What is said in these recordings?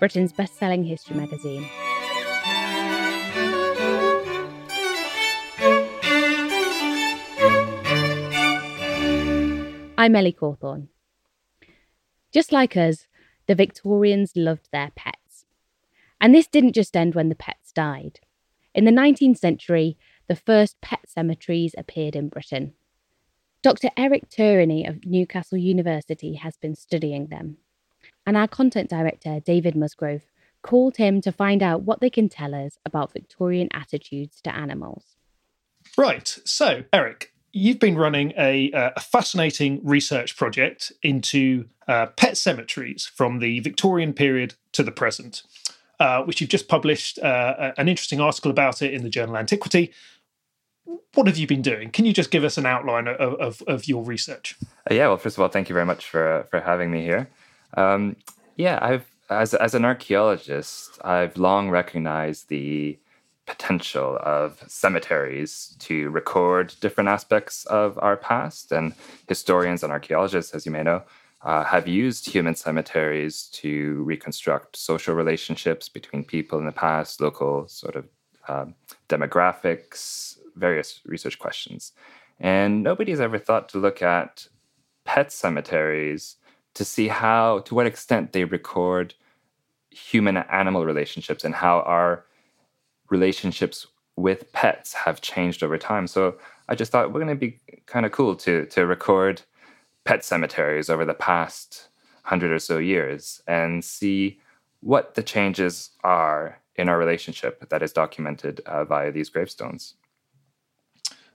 Britain's best selling history magazine. I'm Ellie Cawthorne. Just like us, the Victorians loved their pets. And this didn't just end when the pets died. In the 19th century, the first pet cemeteries appeared in Britain. Dr. Eric Tourigny of Newcastle University has been studying them. And our content director, David Musgrove, called him to find out what they can tell us about Victorian attitudes to animals. Right. So, Eric, you've been running a, uh, a fascinating research project into uh, pet cemeteries from the Victorian period to the present, uh, which you've just published uh, an interesting article about it in the journal Antiquity. What have you been doing? Can you just give us an outline of, of, of your research? Uh, yeah, well, first of all, thank you very much for, for having me here. Um, yeah, I've as, as an archaeologist, I've long recognized the potential of cemeteries to record different aspects of our past. And historians and archaeologists, as you may know, uh, have used human cemeteries to reconstruct social relationships between people in the past, local sort of um, demographics, various research questions. And nobody's ever thought to look at pet cemeteries to see how, to what extent they record human animal relationships and how our relationships with pets have changed over time. So I just thought we're going to be kind of cool to to record pet cemeteries over the past hundred or so years and see what the changes are in our relationship that is documented uh, via these gravestones.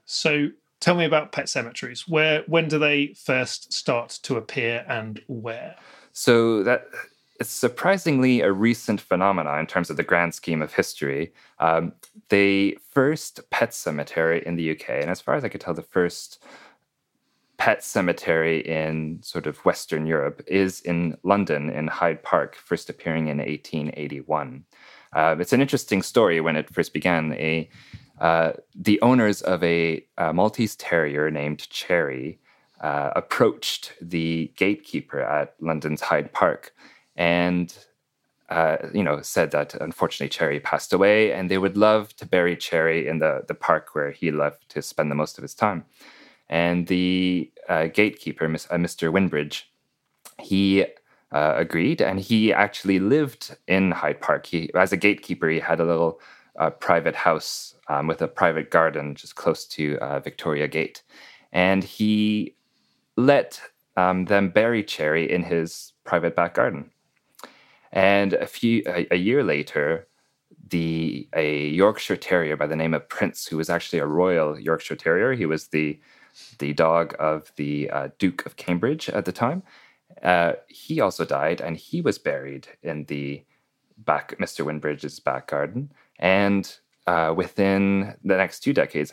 So tell me about pet cemeteries. Where when do they first start to appear and where? So that it's surprisingly a recent phenomenon in terms of the grand scheme of history. Um, the first pet cemetery in the UK, and as far as I could tell, the first pet cemetery in sort of Western Europe is in London in Hyde Park, first appearing in 1881. Uh, it's an interesting story when it first began. A uh, the owners of a, a, Maltese terrier named Cherry uh, approached the gatekeeper at London's Hyde Park and uh, you know said that unfortunately Cherry passed away, and they would love to bury Cherry in the the park where he loved to spend the most of his time. And the uh, gatekeeper, Mr. Uh, Winbridge, he uh, agreed, and he actually lived in Hyde Park. He, as a gatekeeper, he had a little uh, private house um, with a private garden just close to uh, Victoria Gate, and he let um, them bury Cherry in his private back garden. And a few a, a, year later, the a Yorkshire Terrier by the name of Prince, who was actually a royal Yorkshire Terrier, he was the the dog of the uh, Duke of Cambridge at the time. Uh, he also died, and he was buried in the back Mr. Winbridge's back garden. And uh, within the next two decades,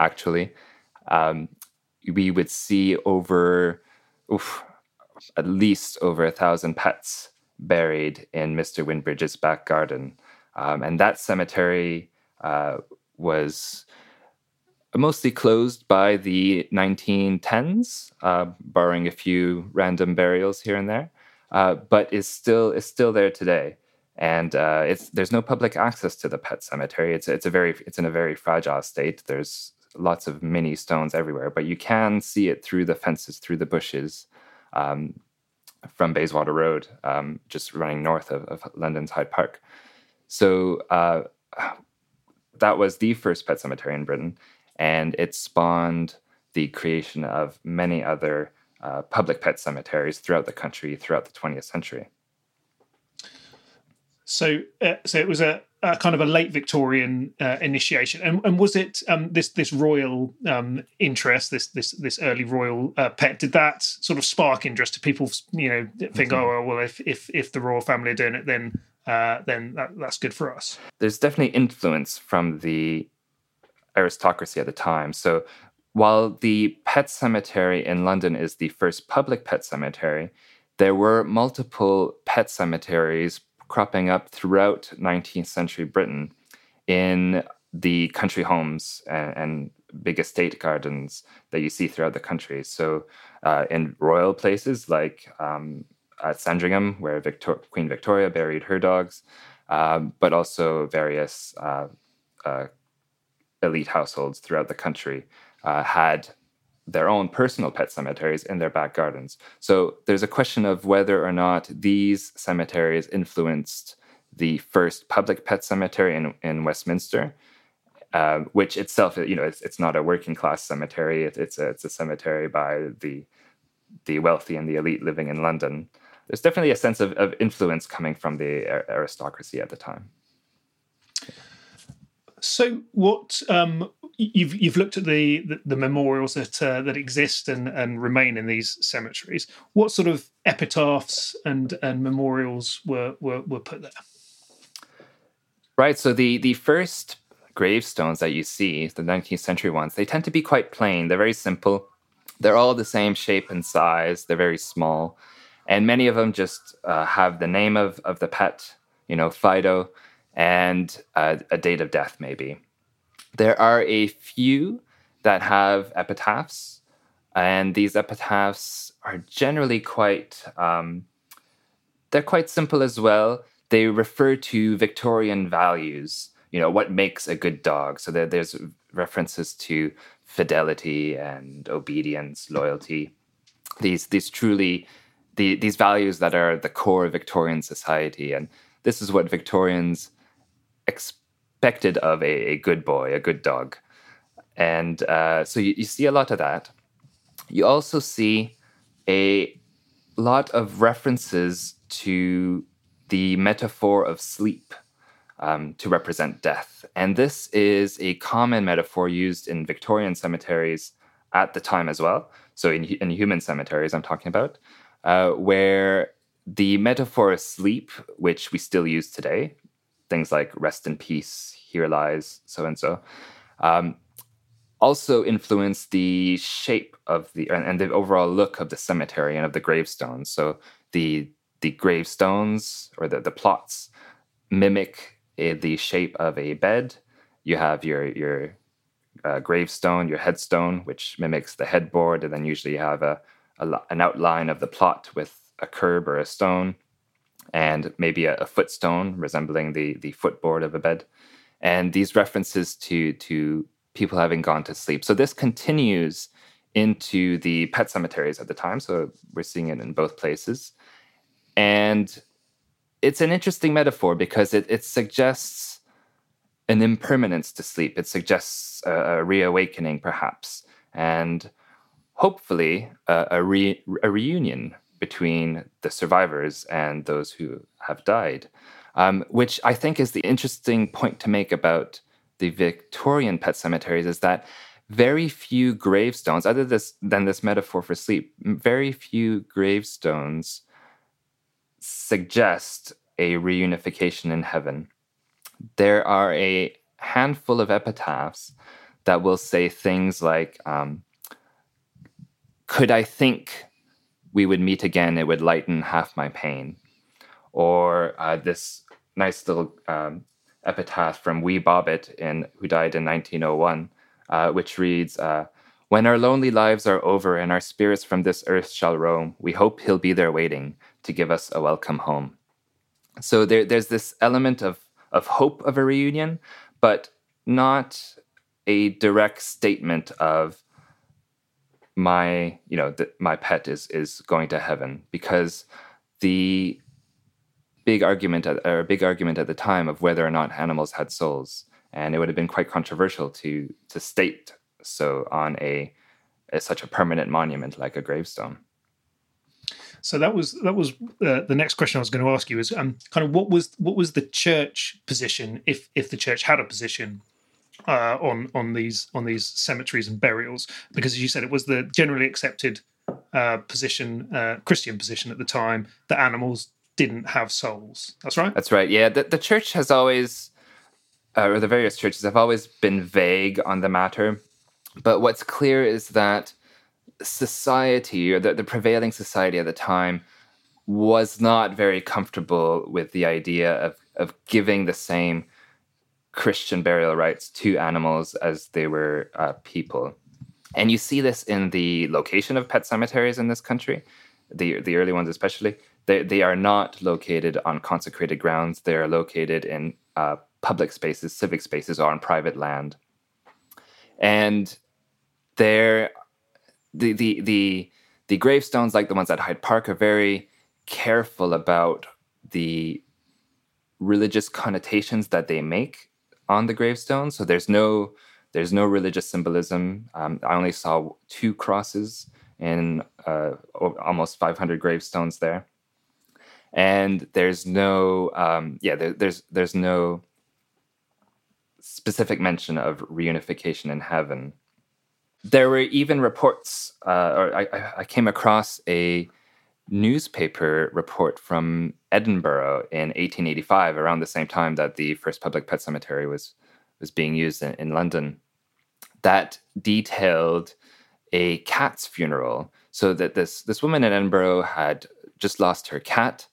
actually, um, we would see over oof, at least over a thousand pets buried in Mr. Winbridge's back garden. Um, and that cemetery uh, was mostly closed by the 1910s, uh, barring a few random burials here and there, uh, but is still is still there today. And uh, it's there's no public access to the pet cemetery. It's it's a very it's in a very fragile state. There's lots of mini stones everywhere, but you can see it through the fences, through the bushes. Um, from Bayswater Road, um, just running north of, of, London's Hyde Park. So uh, that was the first pet cemetery in Britain, and it spawned the creation of many other uh, public pet cemeteries throughout the country throughout the 20th century. So, uh, so it was a, a, kind of a late Victorian uh, initiation, and, and was it um, this this royal um, interest, this this this early royal uh, pet? Did that sort of spark interest? to people, you know, think, mm-hmm. oh well, if if if the royal family are doing it, then uh, then that, that's good for us. There's definitely influence from the aristocracy at the time. So while the pet cemetery in London is the first public pet cemetery, there were multiple pet cemeteries cropping up throughout 19th century Britain in the country homes and, and big estate gardens that you see throughout the country. So, uh, in royal places like um, at Sandringham, where Victor- Queen Victoria buried her dogs, um, but also various uh, uh, elite households throughout the country uh, had their own personal pet cemeteries in their back gardens. So there's a question of whether or not these cemeteries influenced the first public pet cemetery in, in Westminster, uh, which itself, you know, it's, it's not a working class cemetery. It, it's a, it's a cemetery by the the wealthy and the elite living in London. There's definitely a sense of, of influence coming from the aristocracy at the time. So, what um, you've you've looked at the the, the memorials that uh, that exist and, and remain in these cemeteries. What sort of epitaphs and and memorials were were, were put there? Right. So the the first gravestones that you see, the 19th century ones, they tend to be quite plain. They're very simple. They're all the same shape and size. They're very small, and many of them just uh, have the name of of the pet. You know, Fido and uh, a date of death, maybe. There are a few that have epitaphs, and these epitaphs are generally quite um, they're quite simple as well. They refer to Victorian values, you know, what makes a good dog. So there, there's references to fidelity and obedience, loyalty. These these truly the, these values that are the core of Victorian society, and this is what Victorians expected of a, a good boy, a good dog. And uh, so you, you see a lot of that. You also see a lot of references to the metaphor of sleep um, to represent death. And this is a common metaphor used in Victorian cemeteries at the time as well. So, in, in human cemeteries, I'm talking about, uh, where the metaphor of sleep, which we still use today, things like rest in peace, here lies so and so, also influence the shape of the and the overall look of the cemetery and of the gravestones. So the the gravestones or the, the plots mimic a, the shape of a bed. You have your your uh, gravestone, your headstone, which mimics the headboard, and then usually you have a, a an outline of the plot with a curb or a stone and maybe a, a footstone resembling the the footboard of a bed, and these references to to people having gone to sleep. So this continues into the pet cemeteries at the time. So we're seeing it in both places, and it's an interesting metaphor because it it suggests an impermanence to sleep. It suggests a, a reawakening, perhaps, and hopefully a, a, re, a reunion between the survivors and those who have died, um, which I think is the interesting point to make about the Victorian pet cemeteries is that very few gravestones, other this, than this metaphor for sleep, very few gravestones suggest a reunification in heaven. There are a handful of epitaphs that will say things like, um, Could I think we would meet again, it would lighten half my pain. Or uh, this nice little um, epitaph from Wee Bobbit, in, who died in 1901, uh, which reads, uh, When our lonely lives are over and our spirits from this earth shall roam, we hope he'll be there waiting to give us a welcome home. So there, there's this element of, of hope of a reunion, but not a direct statement of my you know th- my pet is is going to heaven because the big argument at, or a big argument at the time of whether or not animals had souls and it would have been quite controversial to to state so on a, a such a permanent monument like a gravestone. So that was that was uh, the next question I was going to ask you is um, kind of what was what was the church position if if the church had a position uh, on on these on these cemeteries and burials because, as you said, it was the generally accepted uh, position, uh, Christian position at the time that animals didn't have souls. That's right. That's right. Yeah, the, the church has always, uh, or the various churches have always been vague on the matter. But what's clear is that society, or the, the prevailing society at the time, was not very comfortable with the idea of, of giving the same Christian burial rites to animals as they were uh, people. And you see this in the location of pet cemeteries in this country, the, the early ones especially. They, they are not located on consecrated grounds, they are located in uh, public spaces, civic spaces, or on private land. And there, the, the, the, the gravestones, like the ones at Hyde Park, are very careful about the religious connotations that they make on the gravestone. So there's no there's no religious symbolism. Um, I only saw two crosses in uh, almost 500 gravestones there, and there's no um, yeah there, there's there's no specific mention of reunification in heaven. There were even reports, uh, or I, I came across a newspaper report from Edinburgh in 1885, around the same time that the first public pet cemetery was was being used in, in London, that detailed a cat's funeral. So that this this woman in Edinburgh had just lost her cat,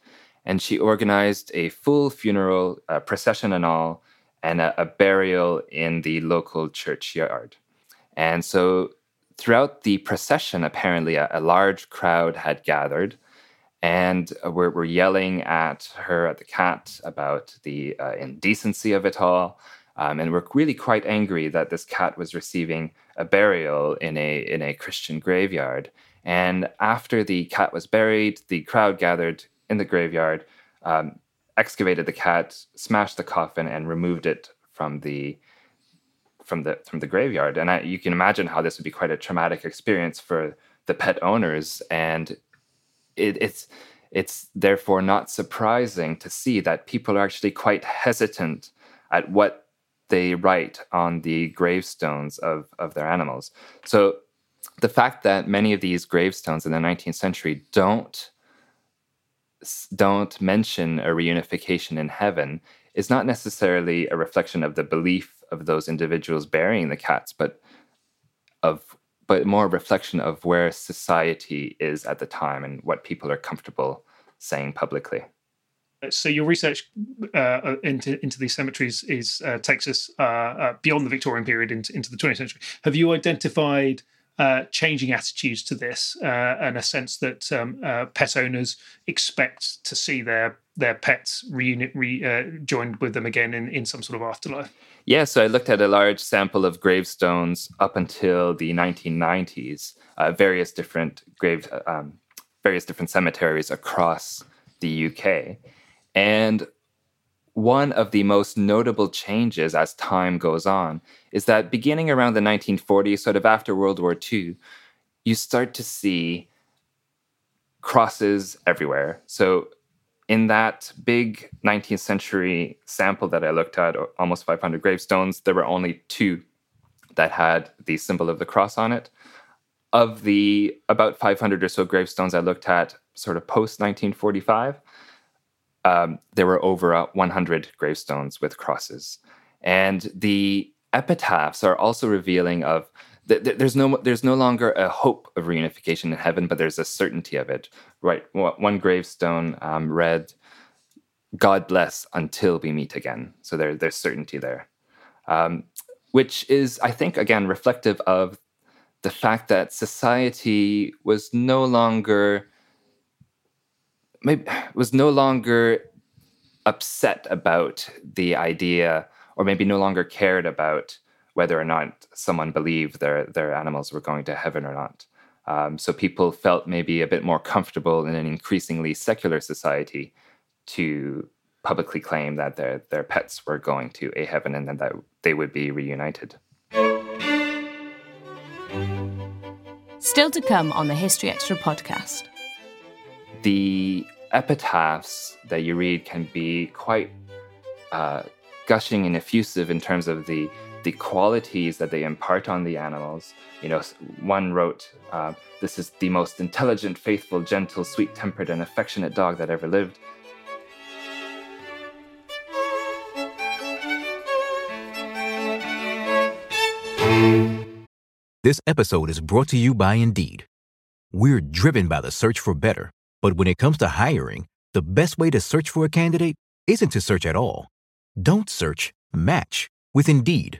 and she organized a full funeral, a procession and all, and a, a burial in the local churchyard. And so throughout the procession, apparently a, a, large crowd had gathered and we're, we're yelling at her, at the cat, about the uh, indecency of it all. Um, and we're really quite angry that this cat was receiving a burial in a, in a Christian graveyard. And after the cat was buried, the crowd gathered in the graveyard, um, excavated the cat, smashed the coffin, and removed it from the from the from the graveyard. And I, you can imagine how this would be quite a traumatic experience for the pet owners. And it, it's it's therefore not surprising to see that people are actually quite hesitant at what they write on the gravestones of, of their animals. So the fact that many of these gravestones in the 19th century don't don't mention a reunification in heaven is not necessarily a reflection of the belief of those individuals burying the cats, but of but more a reflection of where society is at the time and what people are comfortable saying publicly. So your research uh, uh into into these cemeteries is uh, takes us uh, uh, beyond the Victorian period into, into the 20th century. Have you identified uh, changing attitudes to this and a sense that um, pet owners expect to see their their pets reunit, re, joined with them again in, in some sort of afterlife? Yeah, so I looked at a large sample of gravestones up until the 1990s, uh, various different grave, um, various different cemeteries across the UK, and one of the most notable changes as time goes on is that beginning around the 1940s, sort of after World War II, you start to see crosses everywhere. So in that big 19th century sample that I looked at, almost 500 gravestones, there were only two that had the symbol of the cross on it. Of the about 500 or so gravestones I looked at, sort of post 1945, um, there were over uh, 100 gravestones with crosses. And the epitaphs are also revealing of there's no there's no longer a hope of reunification in heaven, but there's a certainty of it. Right, one gravestone um, read, "God bless until we meet again." So there, there's certainty there, um, which is, I think, again reflective of the fact that society was no longer maybe was no longer upset about the idea, or maybe no longer cared about whether or not someone believed their their animals were going to heaven or not. Um, so people felt maybe a bit more comfortable in an increasingly secular society to publicly claim that their their pets were going to a heaven and then that they would be reunited. Still to come on the History Extra podcast. The epitaphs that you read can be quite uh, gushing and effusive in terms of the the qualities that they impart on the animals. You know, one wrote, uh, This is the most intelligent, faithful, gentle, sweet tempered, and affectionate dog that ever lived. This episode is brought to you by Indeed. We're driven by the search for better, but when it comes to hiring, the best way to search for a candidate isn't to search at all. Don't search, match with Indeed.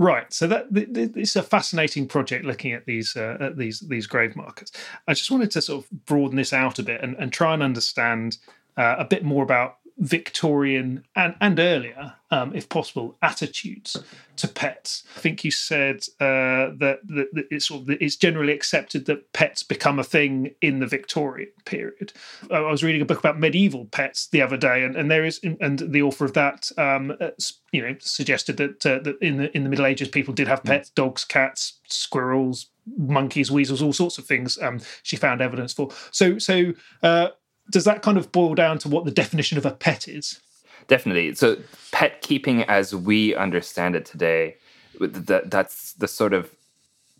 Right, so that th- it's a fascinating project looking at these uh, at these these grave markers. I just wanted to sort of broaden this out a bit and, and try and understand uh, a bit more about Victorian and and earlier, um, if possible, attitudes to pets. I think you said uh, that, that, that, it's sort of, it's generally accepted that pets become a thing in the Victorian period. I was reading a book about medieval pets the other day, and, and there is and the author of that, um, uh, you know, suggested that uh, that in the in the Middle Ages people did have pets, dogs, cats, squirrels, monkeys, weasels, all sorts of things. Um, she found evidence for. So so. Uh, does that kind of boil down to what the definition of a pet is? Definitely. So, pet keeping, as we understand it today, that that's the sort of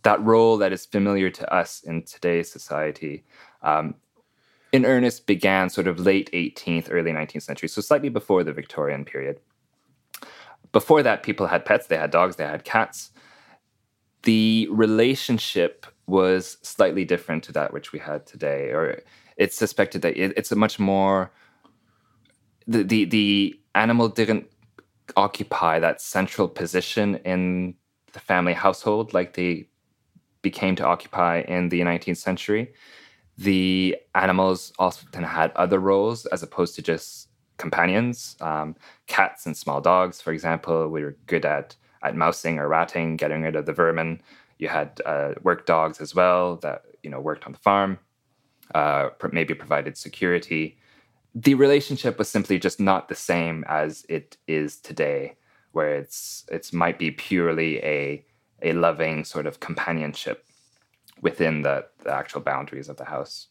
that role that is familiar to us in today's society. Um, in earnest, began sort of late 18th, early 19th century, so slightly before the Victorian period. Before that, people had pets. They had dogs. They had cats. The relationship was slightly different to that which we had today, or it's suspected that it, it's a much more the, the the animal didn't occupy that central position in the family household like they became to occupy in the 19th century. The animals often had other roles as opposed to just companions. Um, cats and small dogs, for example, were good at at mousing or ratting, getting rid of the vermin. You had uh, work dogs as well that you know worked on the farm uh, maybe provided security. The relationship was simply just not the same as it is today, where it's it's might be purely a a loving sort of companionship within the, the actual boundaries of the house.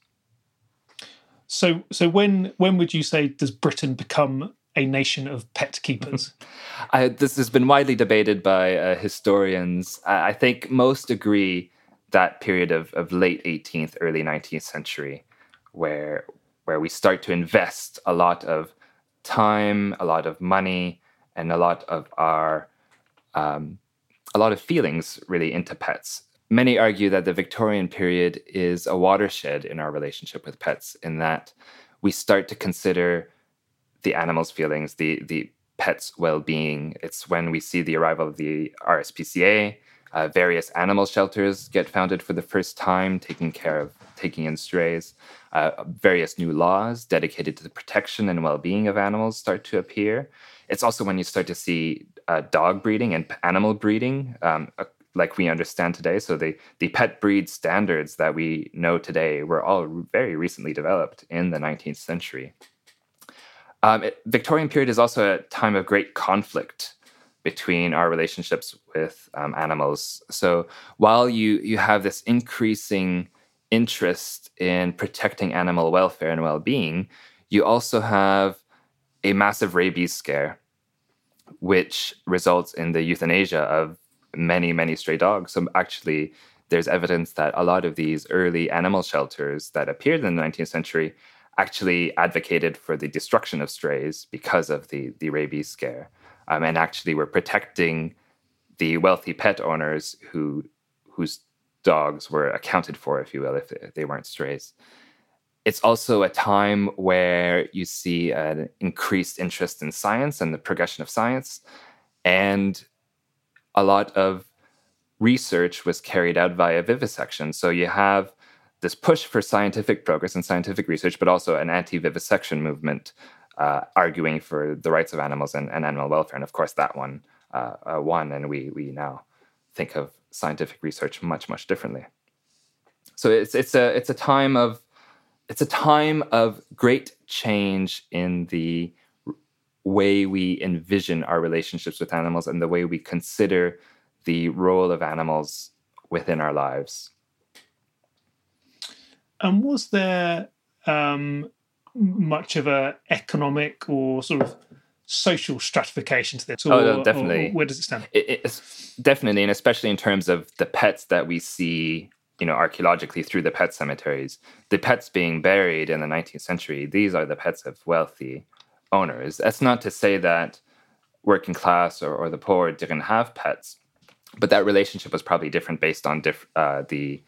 So so when when would you say does Britain become a nation of pet keepers? I, this has been widely debated by uh, historians. I, I think most agree that period of, of late 18th, early 19th century, where where we start to invest a lot of time, a lot of money, and a lot of our um, a lot of feelings really into pets. Many argue that the Victorian period is a watershed in our relationship with pets, in that we start to consider the animal's feelings, the the pet's well-being. It's when we see the arrival of the RSPCA, uh, various animal shelters get founded for the first time, taking care of taking in strays. Uh, various new laws dedicated to the protection and well-being of animals start to appear. It's also when you start to see uh, dog breeding and animal breeding, um, uh, like we understand today. So the the pet breed standards that we know today were all very recently developed in the 19th century. Um, it, Victorian period is also a time of great conflict between our relationships with um, animals. So while you you have this increasing interest in protecting animal welfare and well-being, you also have a massive rabies scare, which results in the euthanasia of many many stray dogs. So actually, there's evidence that a lot of these early animal shelters that appeared in the 19th century actually advocated for the destruction of strays because of the the rabies scare um, and actually were protecting the wealthy pet owners who whose dogs were accounted for, if you will, if they weren't strays. It's also a time where you see an increased interest in science and the progression of science, and a lot of research was carried out via vivisection. So you have this push for scientific progress and scientific research, but also an anti vivisection movement uh, arguing for the rights of animals and, and, animal welfare. And of course, that one uh, uh, won, and we we now think of scientific research much much differently. So it's it's a it's a time of it's a time of great change in the way we envision our relationships with animals and the way we consider the role of animals within our lives. And was there um, much of a economic or sort of social stratification to this? Or, oh, no, definitely. Or, or where does it stand? It, it's definitely, and especially in terms of the pets that we see, you know, archaeologically through the pet cemeteries. The pets being buried in the 19th century, these are the pets of wealthy owners. That's not to say that working class or, or the poor didn't have pets, but that relationship was probably different based on diff, uh, the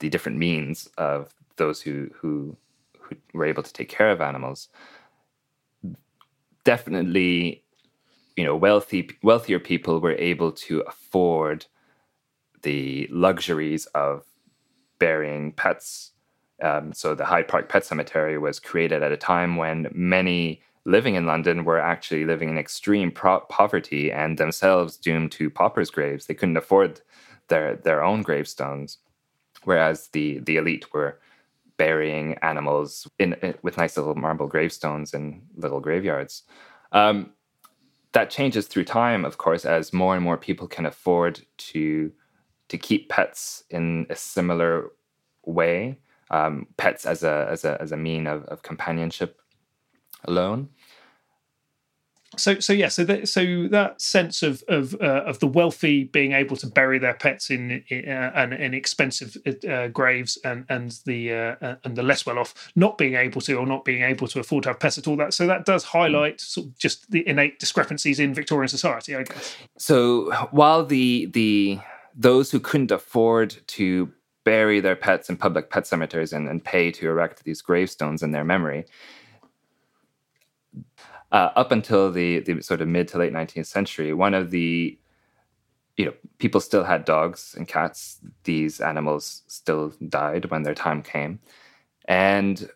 the different means of those who who who were able to take care of animals. Definitely, you know, wealthy wealthier people were able to afford the luxuries of burying pets. Um, so the Hyde Park Pet Cemetery was created at a time when many living in London were actually living in extreme pro- poverty and themselves doomed to paupers' graves. They couldn't afford their their own gravestones, whereas the the elite were burying animals in, in with nice little marble gravestones in little graveyards. Um, that changes through time, of course, as more and more people can afford to to keep pets in a similar way. Um, pets as a as a as a mean of, of companionship alone so so yeah so that so that sense of of uh, of the wealthy being able to bury their pets in in, uh, in expensive uh, graves and and the uh, and the less well off not being able to or not being able to afford to have pets at all that so that does highlight sort of just the innate discrepancies in Victorian society I guess. So while the the those who couldn't afford to bury their pets in public pet cemeteries and, and pay to erect these gravestones in their memory uh, up until the, the sort of mid to late 19th century, one of the you know people still had dogs and cats. These animals still died when their time came, and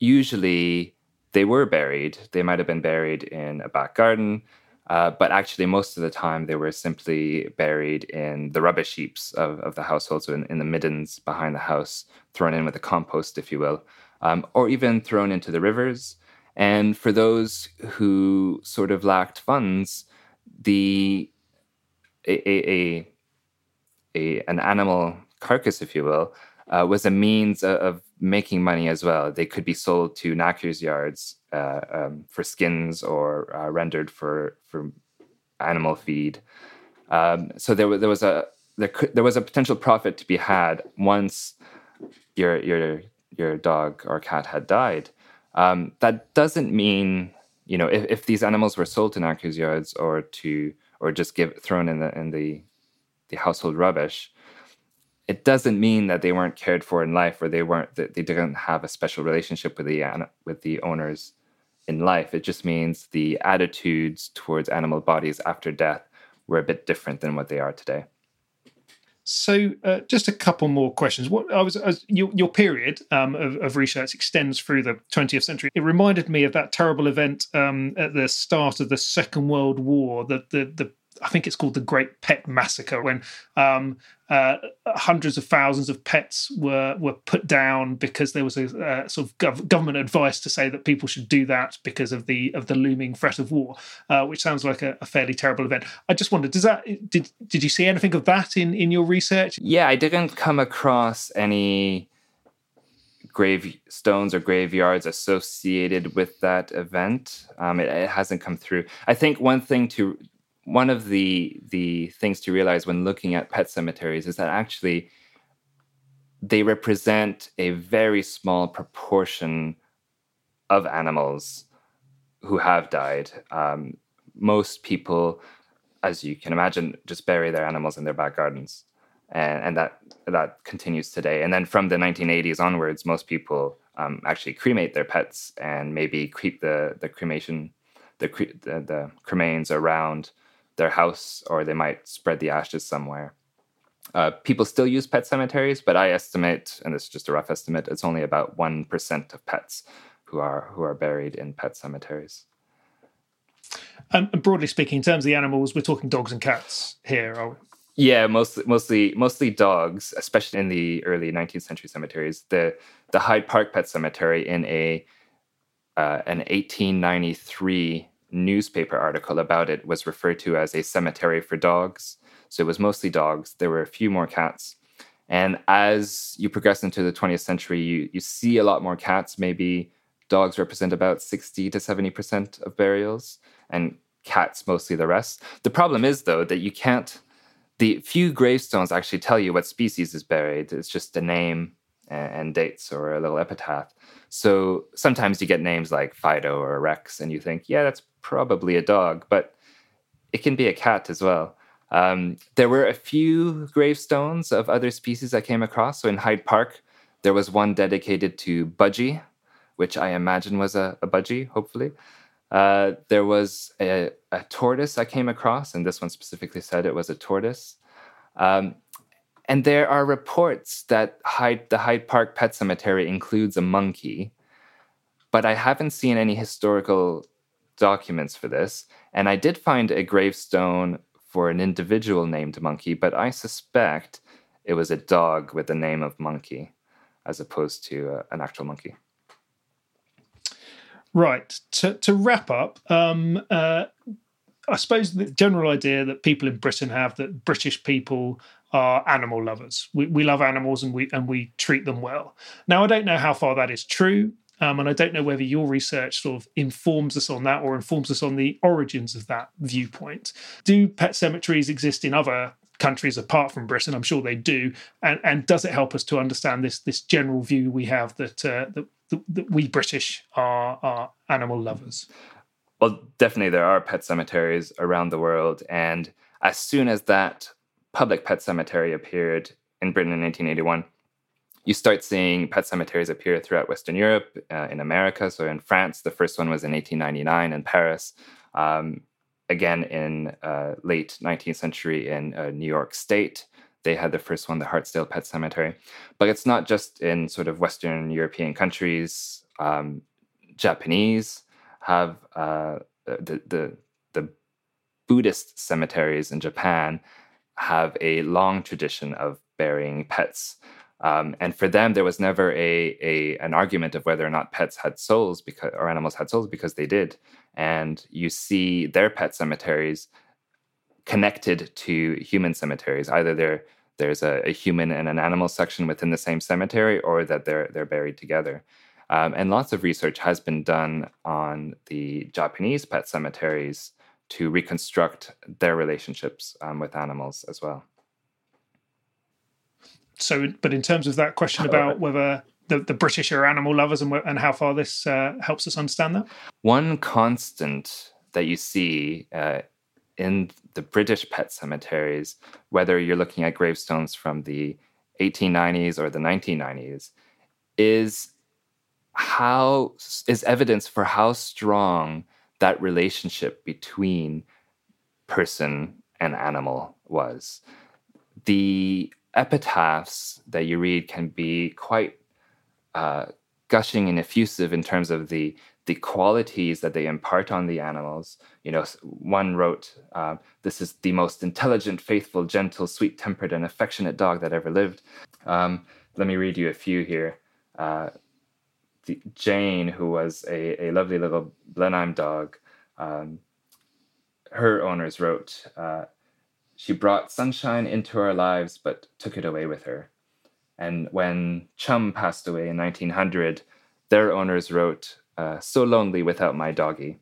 usually they were buried. They might have been buried in a back garden. Uh, but actually, most of the time, they were simply buried in the rubbish heaps of, of the household, so in, in the middens behind the house, thrown in with the compost, if you will, um, or even thrown into the rivers. And for those who sort of lacked funds, the a, a, a an animal carcass, if you will, uh, was a means of, of, making money as well. They could be sold to knackers' yards uh, um, for skins or uh, rendered for for animal feed. Um, so there was there was a there could, there was a potential profit to be had once your your your dog or cat had died. Um, that doesn't mean, you know, if, if these animals were sold to knackers yards or to or just give thrown in the in the the household rubbish, it doesn't mean that they weren't cared for in life or they weren't that they didn't have a special relationship with the with the owners in life. It just means the attitudes towards animal bodies after death were a bit different than what they are today. So, uh, just a couple more questions. What I was, was your, your, period um, of, of, research extends through the 20th century. It reminded me of that terrible event um, at the start of the Second World War, the the, the I think it's called the Great Pet Massacre, when um, uh, hundreds of thousands of pets were were put down because there was a uh, sort of gov- government advice to say that people should do that because of the of the looming threat of war, uh, which sounds like a, a, fairly terrible event. I just wondered, does that did did you see anything of that in in your research? Yeah, I didn't come across any gravestones or graveyards associated with that event. Um, it, it hasn't come through. I think one thing to one of the the things to realize when looking at pet cemeteries is that actually they represent a very small proportion of animals who have died. Um, most people, as you can imagine, just bury their animals in their back gardens, and, and that that continues today. And then from the 1980s onwards, most people um, actually cremate their pets and maybe keep the the cremation the the, the cremains around their house or they might spread the ashes somewhere. Uh, people still use pet cemeteries, but I estimate, and this is just a rough estimate, it's only about one percent of pets who are who are buried in pet cemeteries. Um, and broadly speaking, in terms of the animals, we're talking dogs and cats here, are we? Yeah, mostly mostly mostly dogs, especially in the early 19th century cemeteries. The the Hyde Park Pet Cemetery in a uh, an 1893 newspaper article about it was referred to as a cemetery for dogs. So it was mostly dogs. There were a few more cats. And as you progress into the 20th century, you, you see a lot more cats. Maybe dogs represent about 60 to 70% of burials, and cats mostly the rest. The problem is, though, that you can't, the few gravestones actually tell you what species is buried. It's just a name and, and dates or a little epitaph. So sometimes you get names like Fido or Rex, and you think, yeah, that's probably a dog, but it can be a cat as well. Um, there were a few gravestones of other species I came across. So in Hyde Park, there was one dedicated to Budgie, which I imagine was a, a budgie, hopefully. Uh, there was a, a, tortoise I came across, and this one specifically said it was a tortoise. Um, and there are reports that Hyde, the Hyde Park Pet Cemetery includes a monkey, but I haven't seen any historical documents for this. And I did find a gravestone for an individual named Monkey, but I suspect it was a dog with the name of Monkey as opposed to uh, an actual monkey. Right. To, to wrap up, um, uh, I suppose the general idea that people in Britain have that British people are animal lovers. We, we love animals and we and we treat them well. Now I don't know how far that is true. Um, and I don't know whether your research sort of informs us on that or informs us on the origins of that viewpoint. Do pet cemeteries exist in other countries apart from Britain? I'm sure they do. And, and does it help us to understand this this general view we have that uh, that, that, that we British are, are animal lovers? Well, definitely there are pet cemeteries around the world, and as soon as that public pet cemetery appeared in Britain in 1981 you start seeing pet cemeteries appear throughout Western Europe, uh, in America. So in France, the first one was in 1899 in Paris. Um, again, in uh, late 19th century in uh, New York State, they had the first one, the Hartsdale Pet Cemetery. But it's not just in sort of Western European countries. Um, Japanese have uh, the, the the Buddhist cemeteries in Japan have a long tradition of burying pets. Um, and for them, there was never a, a an argument of whether or not pets had souls because or animals had souls because they did. And you see their pet cemeteries connected to human cemeteries. Either there there's a, a, human and an animal section within the same cemetery, or that they're they're buried together. Um, and lots of research has been done on the Japanese pet cemeteries to reconstruct their relationships um, with animals as well so, but in terms of that question about whether the, the British are animal lovers and, and how far this uh, helps us understand that? One constant that you see uh, in the British pet cemeteries, whether you're looking at gravestones from the 1890s or the 1990s, is how is evidence for how strong that relationship between person and animal was. The epitaphs that you read can be quite uh, gushing and effusive in terms of the the qualities that they impart on the animals. You know, one wrote, uh, "This is the most intelligent, faithful, gentle, sweet-tempered, and affectionate dog that ever lived." Um, let me read you a few here. Uh, Jane, who was a, a lovely little Blenheim dog, um, her owners wrote, uh, she brought sunshine into our lives, but took it away with her. And when Chum passed away in 1900, their owners wrote, uh, So lonely without my doggy.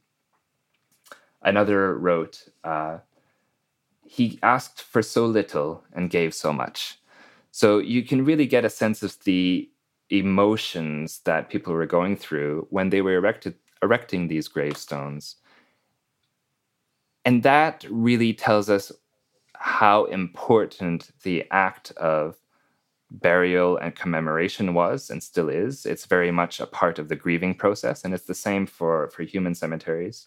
Another wrote, uh, He asked for so little and gave so much. So you can really get a sense of the emotions that people were going through when they were erected, erecting these gravestones. And that really tells us how important the act of burial and commemoration was and still is. It's very much a part of the grieving process, and it's the same for, for human cemeteries.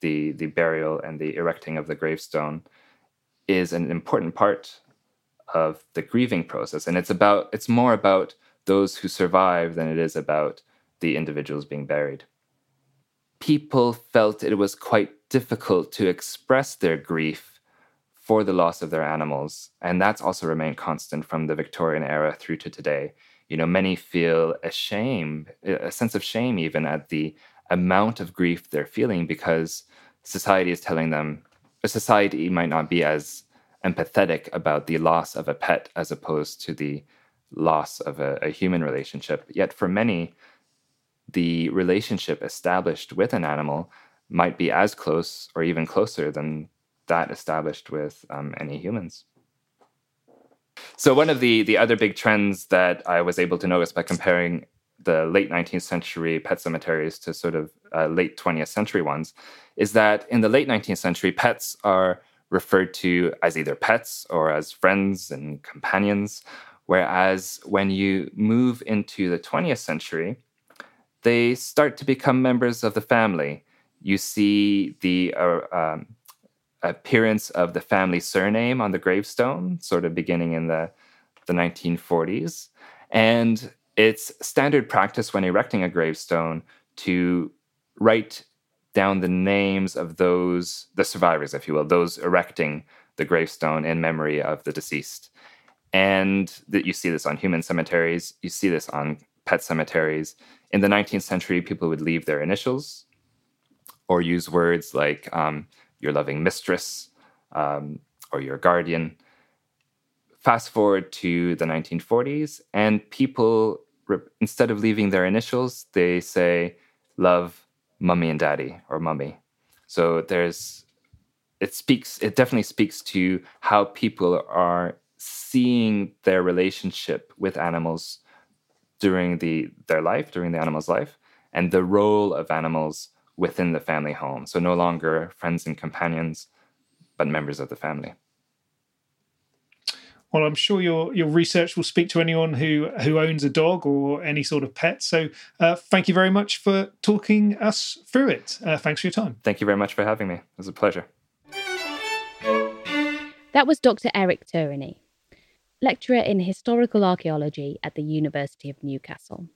The, the burial and the erecting of the gravestone is an important part of the grieving process. And it's about it's more about those who survive than it is about the individuals being buried. People felt it was quite difficult to express their grief for the loss of their animals. And that's also remained constant from the Victorian era through to today. You know, many feel a shame, a sense of shame even at the amount of grief they're feeling because society is telling them, a society might not be as empathetic about the loss of a pet as opposed to the loss of a, a human relationship. Yet for many, the relationship established with an animal might be as close or even closer than that established with um, any humans. So one of the the other big trends that I was able to notice by comparing the late 19th century pet cemeteries to sort of uh, late 20th century ones is that in the late 19th century pets are referred to as either pets or as friends and companions whereas when you move into the 20th century they start to become members of the family you see the uh, um, appearance of the family surname on the gravestone, sort of beginning in the, the 1940s. And it's standard practice when erecting a gravestone to write down the names of those, the survivors, if you will, those erecting the gravestone in memory of the deceased. And that you see this on human cemeteries, you see this on pet cemeteries. In the 19th century, people would leave their initials or use words like um, your loving mistress um, or your guardian. Fast forward to the 1940s, and people, instead of leaving their initials, they say, love mummy and daddy or mummy. So there's, it speaks, it definitely speaks to how people are seeing their relationship with animals during the their life, during the animal's life, and the role of animals within the family home. So no longer friends and companions, but members of the family. Well, I'm sure your your research will speak to anyone who who owns a dog or any sort of pet. So, uh, thank you very much for talking us through it. Uh, thanks for your time. Thank you very much for having me. It was a pleasure. That was Dr. Eric Tourigny, lecturer in historical archaeology at the University of Newcastle.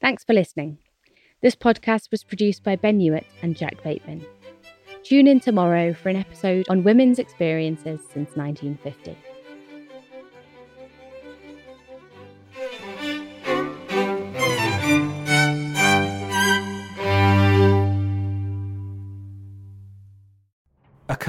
Thanks for listening. This podcast was produced by Ben Hewitt and Jack Bateman. Tune in tomorrow for an episode on women's experiences since 1950.